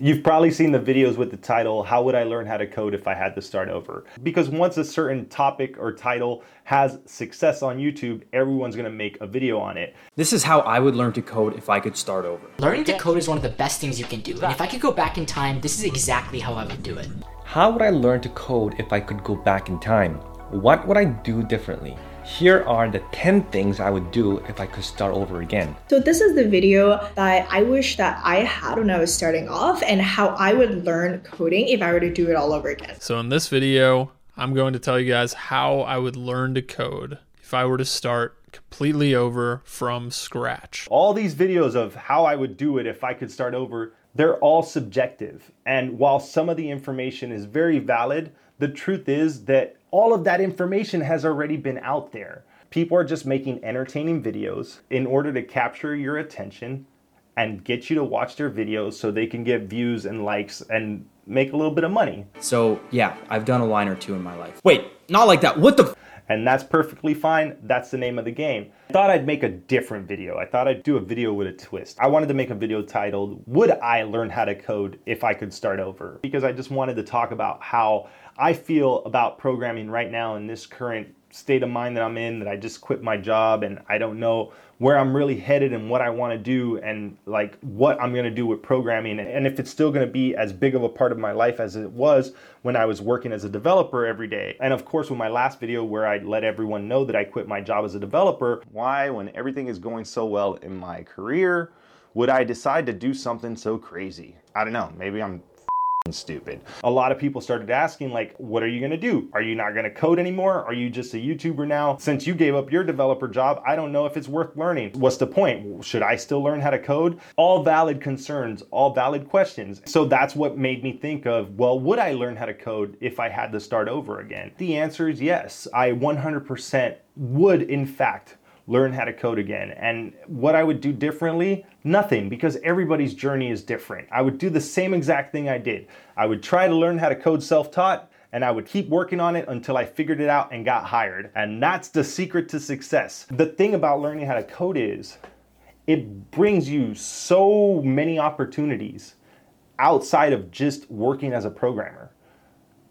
You've probably seen the videos with the title, How Would I Learn How to Code If I Had to Start Over? Because once a certain topic or title has success on YouTube, everyone's gonna make a video on it. This is how I would learn to code if I could start over. Learning to code is one of the best things you can do. And if I could go back in time, this is exactly how I would do it. How would I learn to code if I could go back in time? What would I do differently? Here are the 10 things I would do if I could start over again. So this is the video that I wish that I had when I was starting off and how I would learn coding if I were to do it all over again. So in this video, I'm going to tell you guys how I would learn to code if I were to start completely over from scratch. All these videos of how I would do it if I could start over, they're all subjective. And while some of the information is very valid, the truth is that all of that information has already been out there. People are just making entertaining videos in order to capture your attention and get you to watch their videos so they can get views and likes and make a little bit of money. So, yeah, I've done a line or two in my life. Wait, not like that. What the? And that's perfectly fine. That's the name of the game. I thought I'd make a different video. I thought I'd do a video with a twist. I wanted to make a video titled, Would I Learn How to Code If I Could Start Over? Because I just wanted to talk about how I feel about programming right now in this current state of mind that I'm in, that I just quit my job and I don't know where I'm really headed and what I want to do and like what I'm going to do with programming and if it's still going to be as big of a part of my life as it was when I was working as a developer every day. And of course, with my last video where I let everyone know that I quit my job as a developer, why, when everything is going so well in my career, would I decide to do something so crazy? I don't know. Maybe I'm stupid. A lot of people started asking like, what are you going to do? Are you not going to code anymore? Are you just a YouTuber now? Since you gave up your developer job, I don't know if it's worth learning. What's the point? Should I still learn how to code? All valid concerns, all valid questions. So that's what made me think of, well, would I learn how to code if I had to start over again? The answer is yes. I 100% would in fact learn how to code again. And what I would do differently? Nothing, because everybody's journey is different. I would do the same exact thing I did. I would try to learn how to code self taught. And I would keep working on it until I figured it out and got hired. And that's the secret to success. The thing about learning how to code is it brings you so many opportunities outside of just working as a programmer.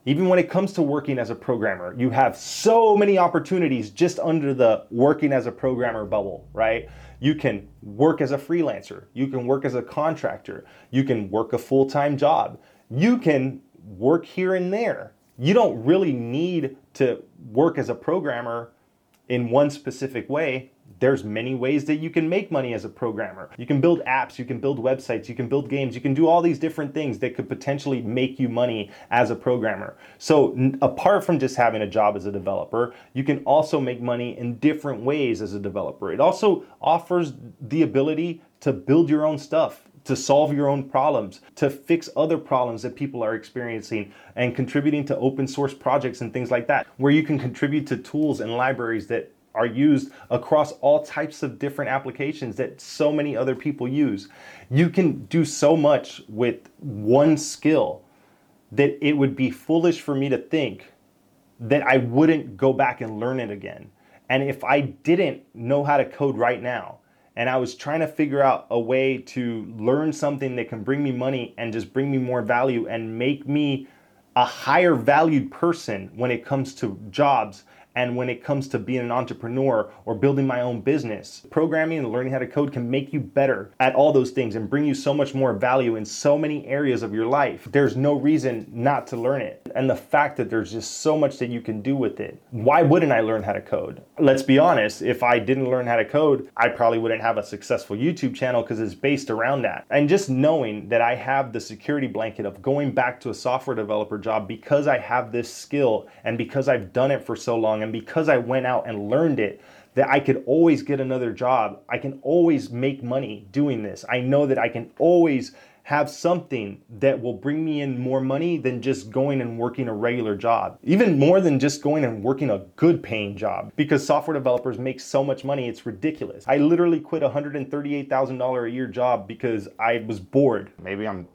Even when it comes to working as a programmer, you have so many opportunities just under the working as a programmer bubble, right? You can work as a freelancer, you can work as a contractor, you can work a full time job, you can work here and there. You don't really need to work as a programmer in one specific way there's many ways that you can make money as a programmer. You can build apps, you can build websites, you can build games, you can do all these different things that could potentially make you money as a programmer. So, n- apart from just having a job as a developer, you can also make money in different ways as a developer. It also offers the ability to build your own stuff, to solve your own problems, to fix other problems that people are experiencing, and contributing to open source projects and things like that, where you can contribute to tools and libraries that are used across all types of different applications that so many other people use. You can do so much with one skill that it would be foolish for me to think that I wouldn't go back and learn it again. And if I didn't know how to code right now, and I was trying to figure out a way to learn something that can bring me money and just bring me more value and make me a higher valued person when it comes to jobs and when it comes to being an entrepreneur or building my own business. Programming and learning how to code can make you better at all those things and bring you so much more value in so many areas of your life. There's no reason not to learn it. And the fact that there's just so much that you can do with it. Why wouldn't I learn how to code? Let's be honest, if I didn't learn how to code, I probably wouldn't have a successful YouTube channel because it's based around that. And just knowing that I have the security blanket of going back to a software developer job because I have this skill and because I've done it for so long and because I went out and learned it, that I could always get another job. I can always make money doing this. I know that I can always have something that will bring me in more money than just going and working a regular job. Even more than just going and working a good paying job because software developers make so much money, it's ridiculous. I literally quit a $138,000 a year job because I was bored. Maybe I'm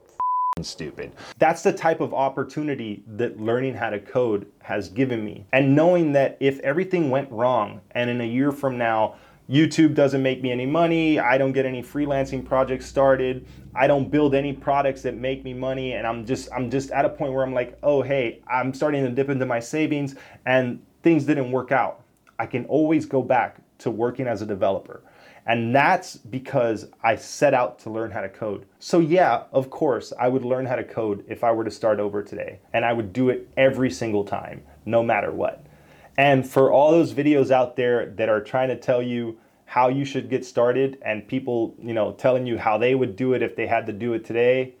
stupid. That's the type of opportunity that learning how to code has given me. And knowing that if everything went wrong and in a year from now, YouTube doesn't make me any money. I don't get any freelancing projects started. I don't build any products that make me money and I'm just I'm just at a point where I'm like, "Oh, hey, I'm starting to dip into my savings and things didn't work out." I can always go back to working as a developer. And that's because I set out to learn how to code. So, yeah, of course, I would learn how to code if I were to start over today. And I would do it every single time, no matter what. And for all those videos out there that are trying to tell you how you should get started and people, you know, telling you how they would do it if they had to do it today,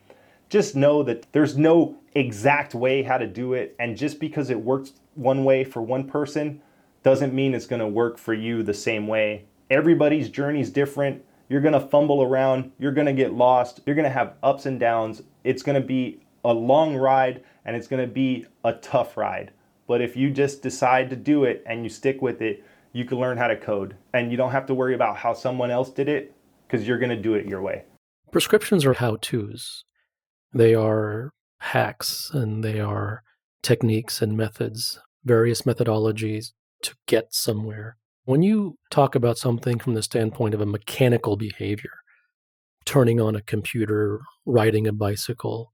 just know that there's no exact way how to do it. And just because it works one way for one person doesn't mean it's going to work for you the same way. Everybody's journey is different. You're going to fumble around. You're going to get lost. You're going to have ups and downs. It's going to be a long ride and it's going to be a tough ride. But if you just decide to do it and you stick with it, you can learn how to code. And you don't have to worry about how someone else did it because you're going to do it your way. Prescriptions are how to's, they are hacks and they are techniques and methods, various methodologies to get somewhere. When you talk about something from the standpoint of a mechanical behavior, turning on a computer, riding a bicycle,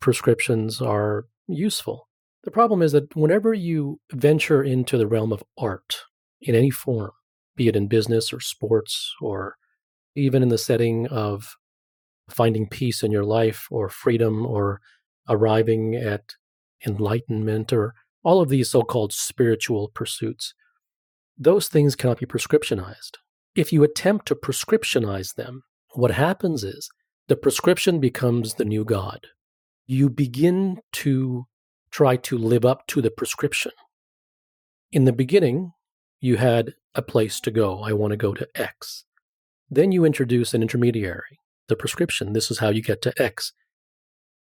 prescriptions are useful. The problem is that whenever you venture into the realm of art in any form, be it in business or sports or even in the setting of finding peace in your life or freedom or arriving at enlightenment or all of these so called spiritual pursuits, those things cannot be prescriptionized. If you attempt to prescriptionize them, what happens is the prescription becomes the new God. You begin to try to live up to the prescription. In the beginning, you had a place to go. I want to go to X. Then you introduce an intermediary, the prescription. This is how you get to X.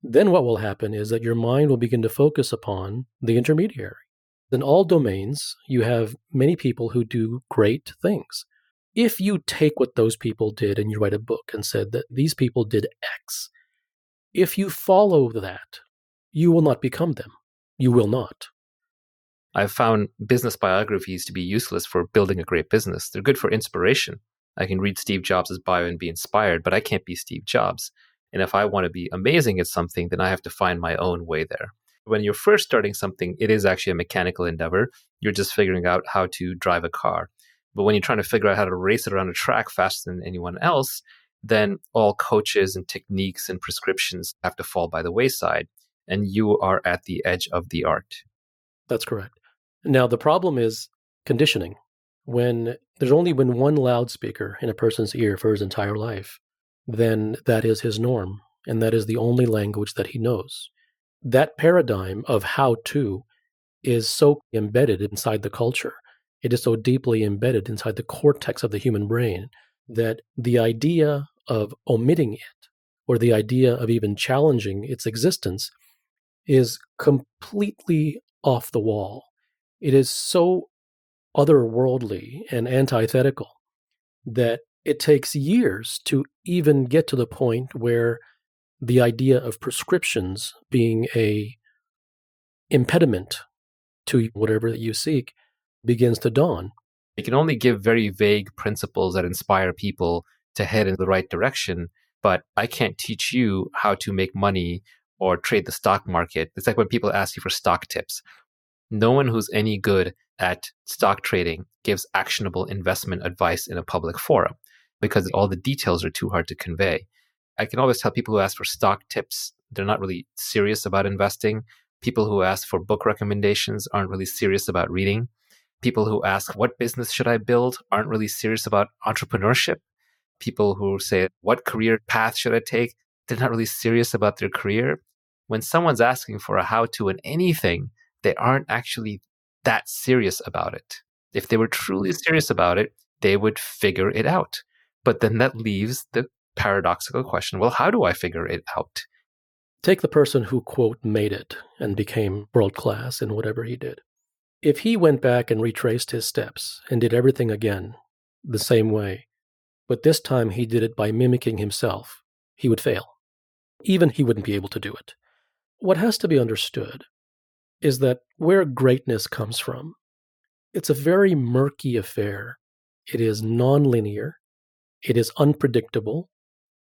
Then what will happen is that your mind will begin to focus upon the intermediary. In all domains, you have many people who do great things. If you take what those people did and you write a book and said that these people did X, if you follow that, you will not become them. You will not. I've found business biographies to be useless for building a great business. They're good for inspiration. I can read Steve Jobs' bio and be inspired, but I can't be Steve Jobs. And if I want to be amazing at something, then I have to find my own way there. When you're first starting something, it is actually a mechanical endeavor. You're just figuring out how to drive a car. But when you're trying to figure out how to race it around a track faster than anyone else, then all coaches and techniques and prescriptions have to fall by the wayside and you are at the edge of the art. That's correct. Now, the problem is conditioning. When there's only been one loudspeaker in a person's ear for his entire life, then that is his norm, and that is the only language that he knows. That paradigm of how to is so embedded inside the culture. It is so deeply embedded inside the cortex of the human brain that the idea of omitting it or the idea of even challenging its existence is completely off the wall. It is so otherworldly and antithetical that it takes years to even get to the point where the idea of prescriptions being a impediment to whatever that you seek begins to dawn. You can only give very vague principles that inspire people to head in the right direction, but I can't teach you how to make money or trade the stock market. It's like when people ask you for stock tips. No one who's any good at stock trading gives actionable investment advice in a public forum because all the details are too hard to convey. I can always tell people who ask for stock tips, they're not really serious about investing. People who ask for book recommendations aren't really serious about reading. People who ask, What business should I build? aren't really serious about entrepreneurship. People who say, What career path should I take? They're not really serious about their career when someone's asking for a how to in anything, they aren't actually that serious about it. If they were truly serious about it, they would figure it out. But then that leaves the paradoxical question well, how do I figure it out? Take the person who, quote, made it and became world class in whatever he did. If he went back and retraced his steps and did everything again the same way, but this time he did it by mimicking himself, he would fail. Even he wouldn't be able to do it. What has to be understood is that where greatness comes from, it's a very murky affair. it is nonlinear, it is unpredictable.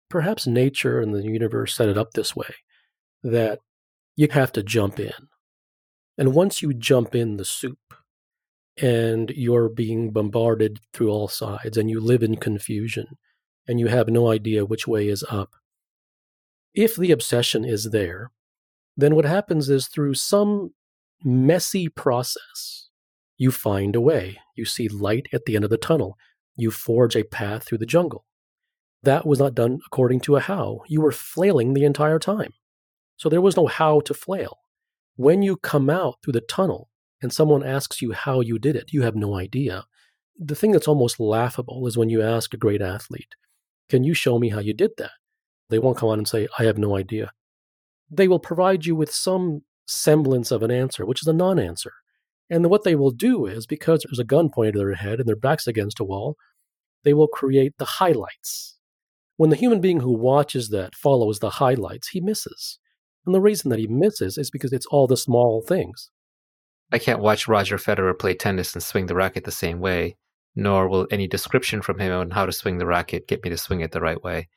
Perhaps nature and the universe set it up this way that you have to jump in. And once you jump in the soup and you're being bombarded through all sides and you live in confusion and you have no idea which way is up, if the obsession is there, then what happens is through some messy process, you find a way. You see light at the end of the tunnel. You forge a path through the jungle. That was not done according to a how. You were flailing the entire time. So there was no how to flail. When you come out through the tunnel and someone asks you how you did it, you have no idea. The thing that's almost laughable is when you ask a great athlete, Can you show me how you did that? They won't come on and say, I have no idea. They will provide you with some semblance of an answer, which is a non answer. And what they will do is, because there's a gun pointed to their head and their back's against a wall, they will create the highlights. When the human being who watches that follows the highlights, he misses. And the reason that he misses is because it's all the small things. I can't watch Roger Federer play tennis and swing the racket the same way, nor will any description from him on how to swing the racket get me to swing it the right way.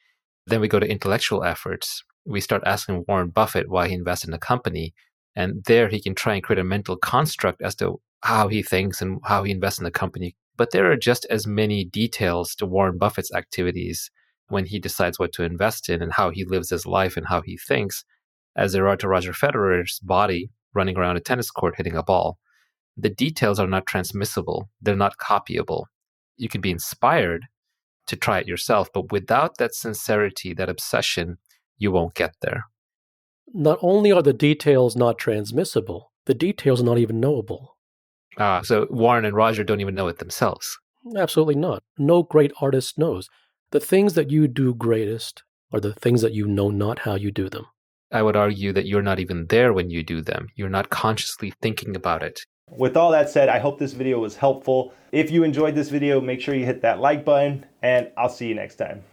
Then we go to intellectual efforts. We start asking Warren Buffett why he invests in a company, and there he can try and create a mental construct as to how he thinks and how he invests in the company. But there are just as many details to Warren Buffett's activities when he decides what to invest in and how he lives his life and how he thinks as there are to Roger Federer's body running around a tennis court hitting a ball. The details are not transmissible, they're not copyable. You can be inspired to try it yourself, but without that sincerity, that obsession, you won't get there. Not only are the details not transmissible, the details are not even knowable. Ah, so Warren and Roger don't even know it themselves. Absolutely not. No great artist knows. The things that you do greatest are the things that you know not how you do them. I would argue that you're not even there when you do them. You're not consciously thinking about it. With all that said, I hope this video was helpful. If you enjoyed this video, make sure you hit that like button, and I'll see you next time.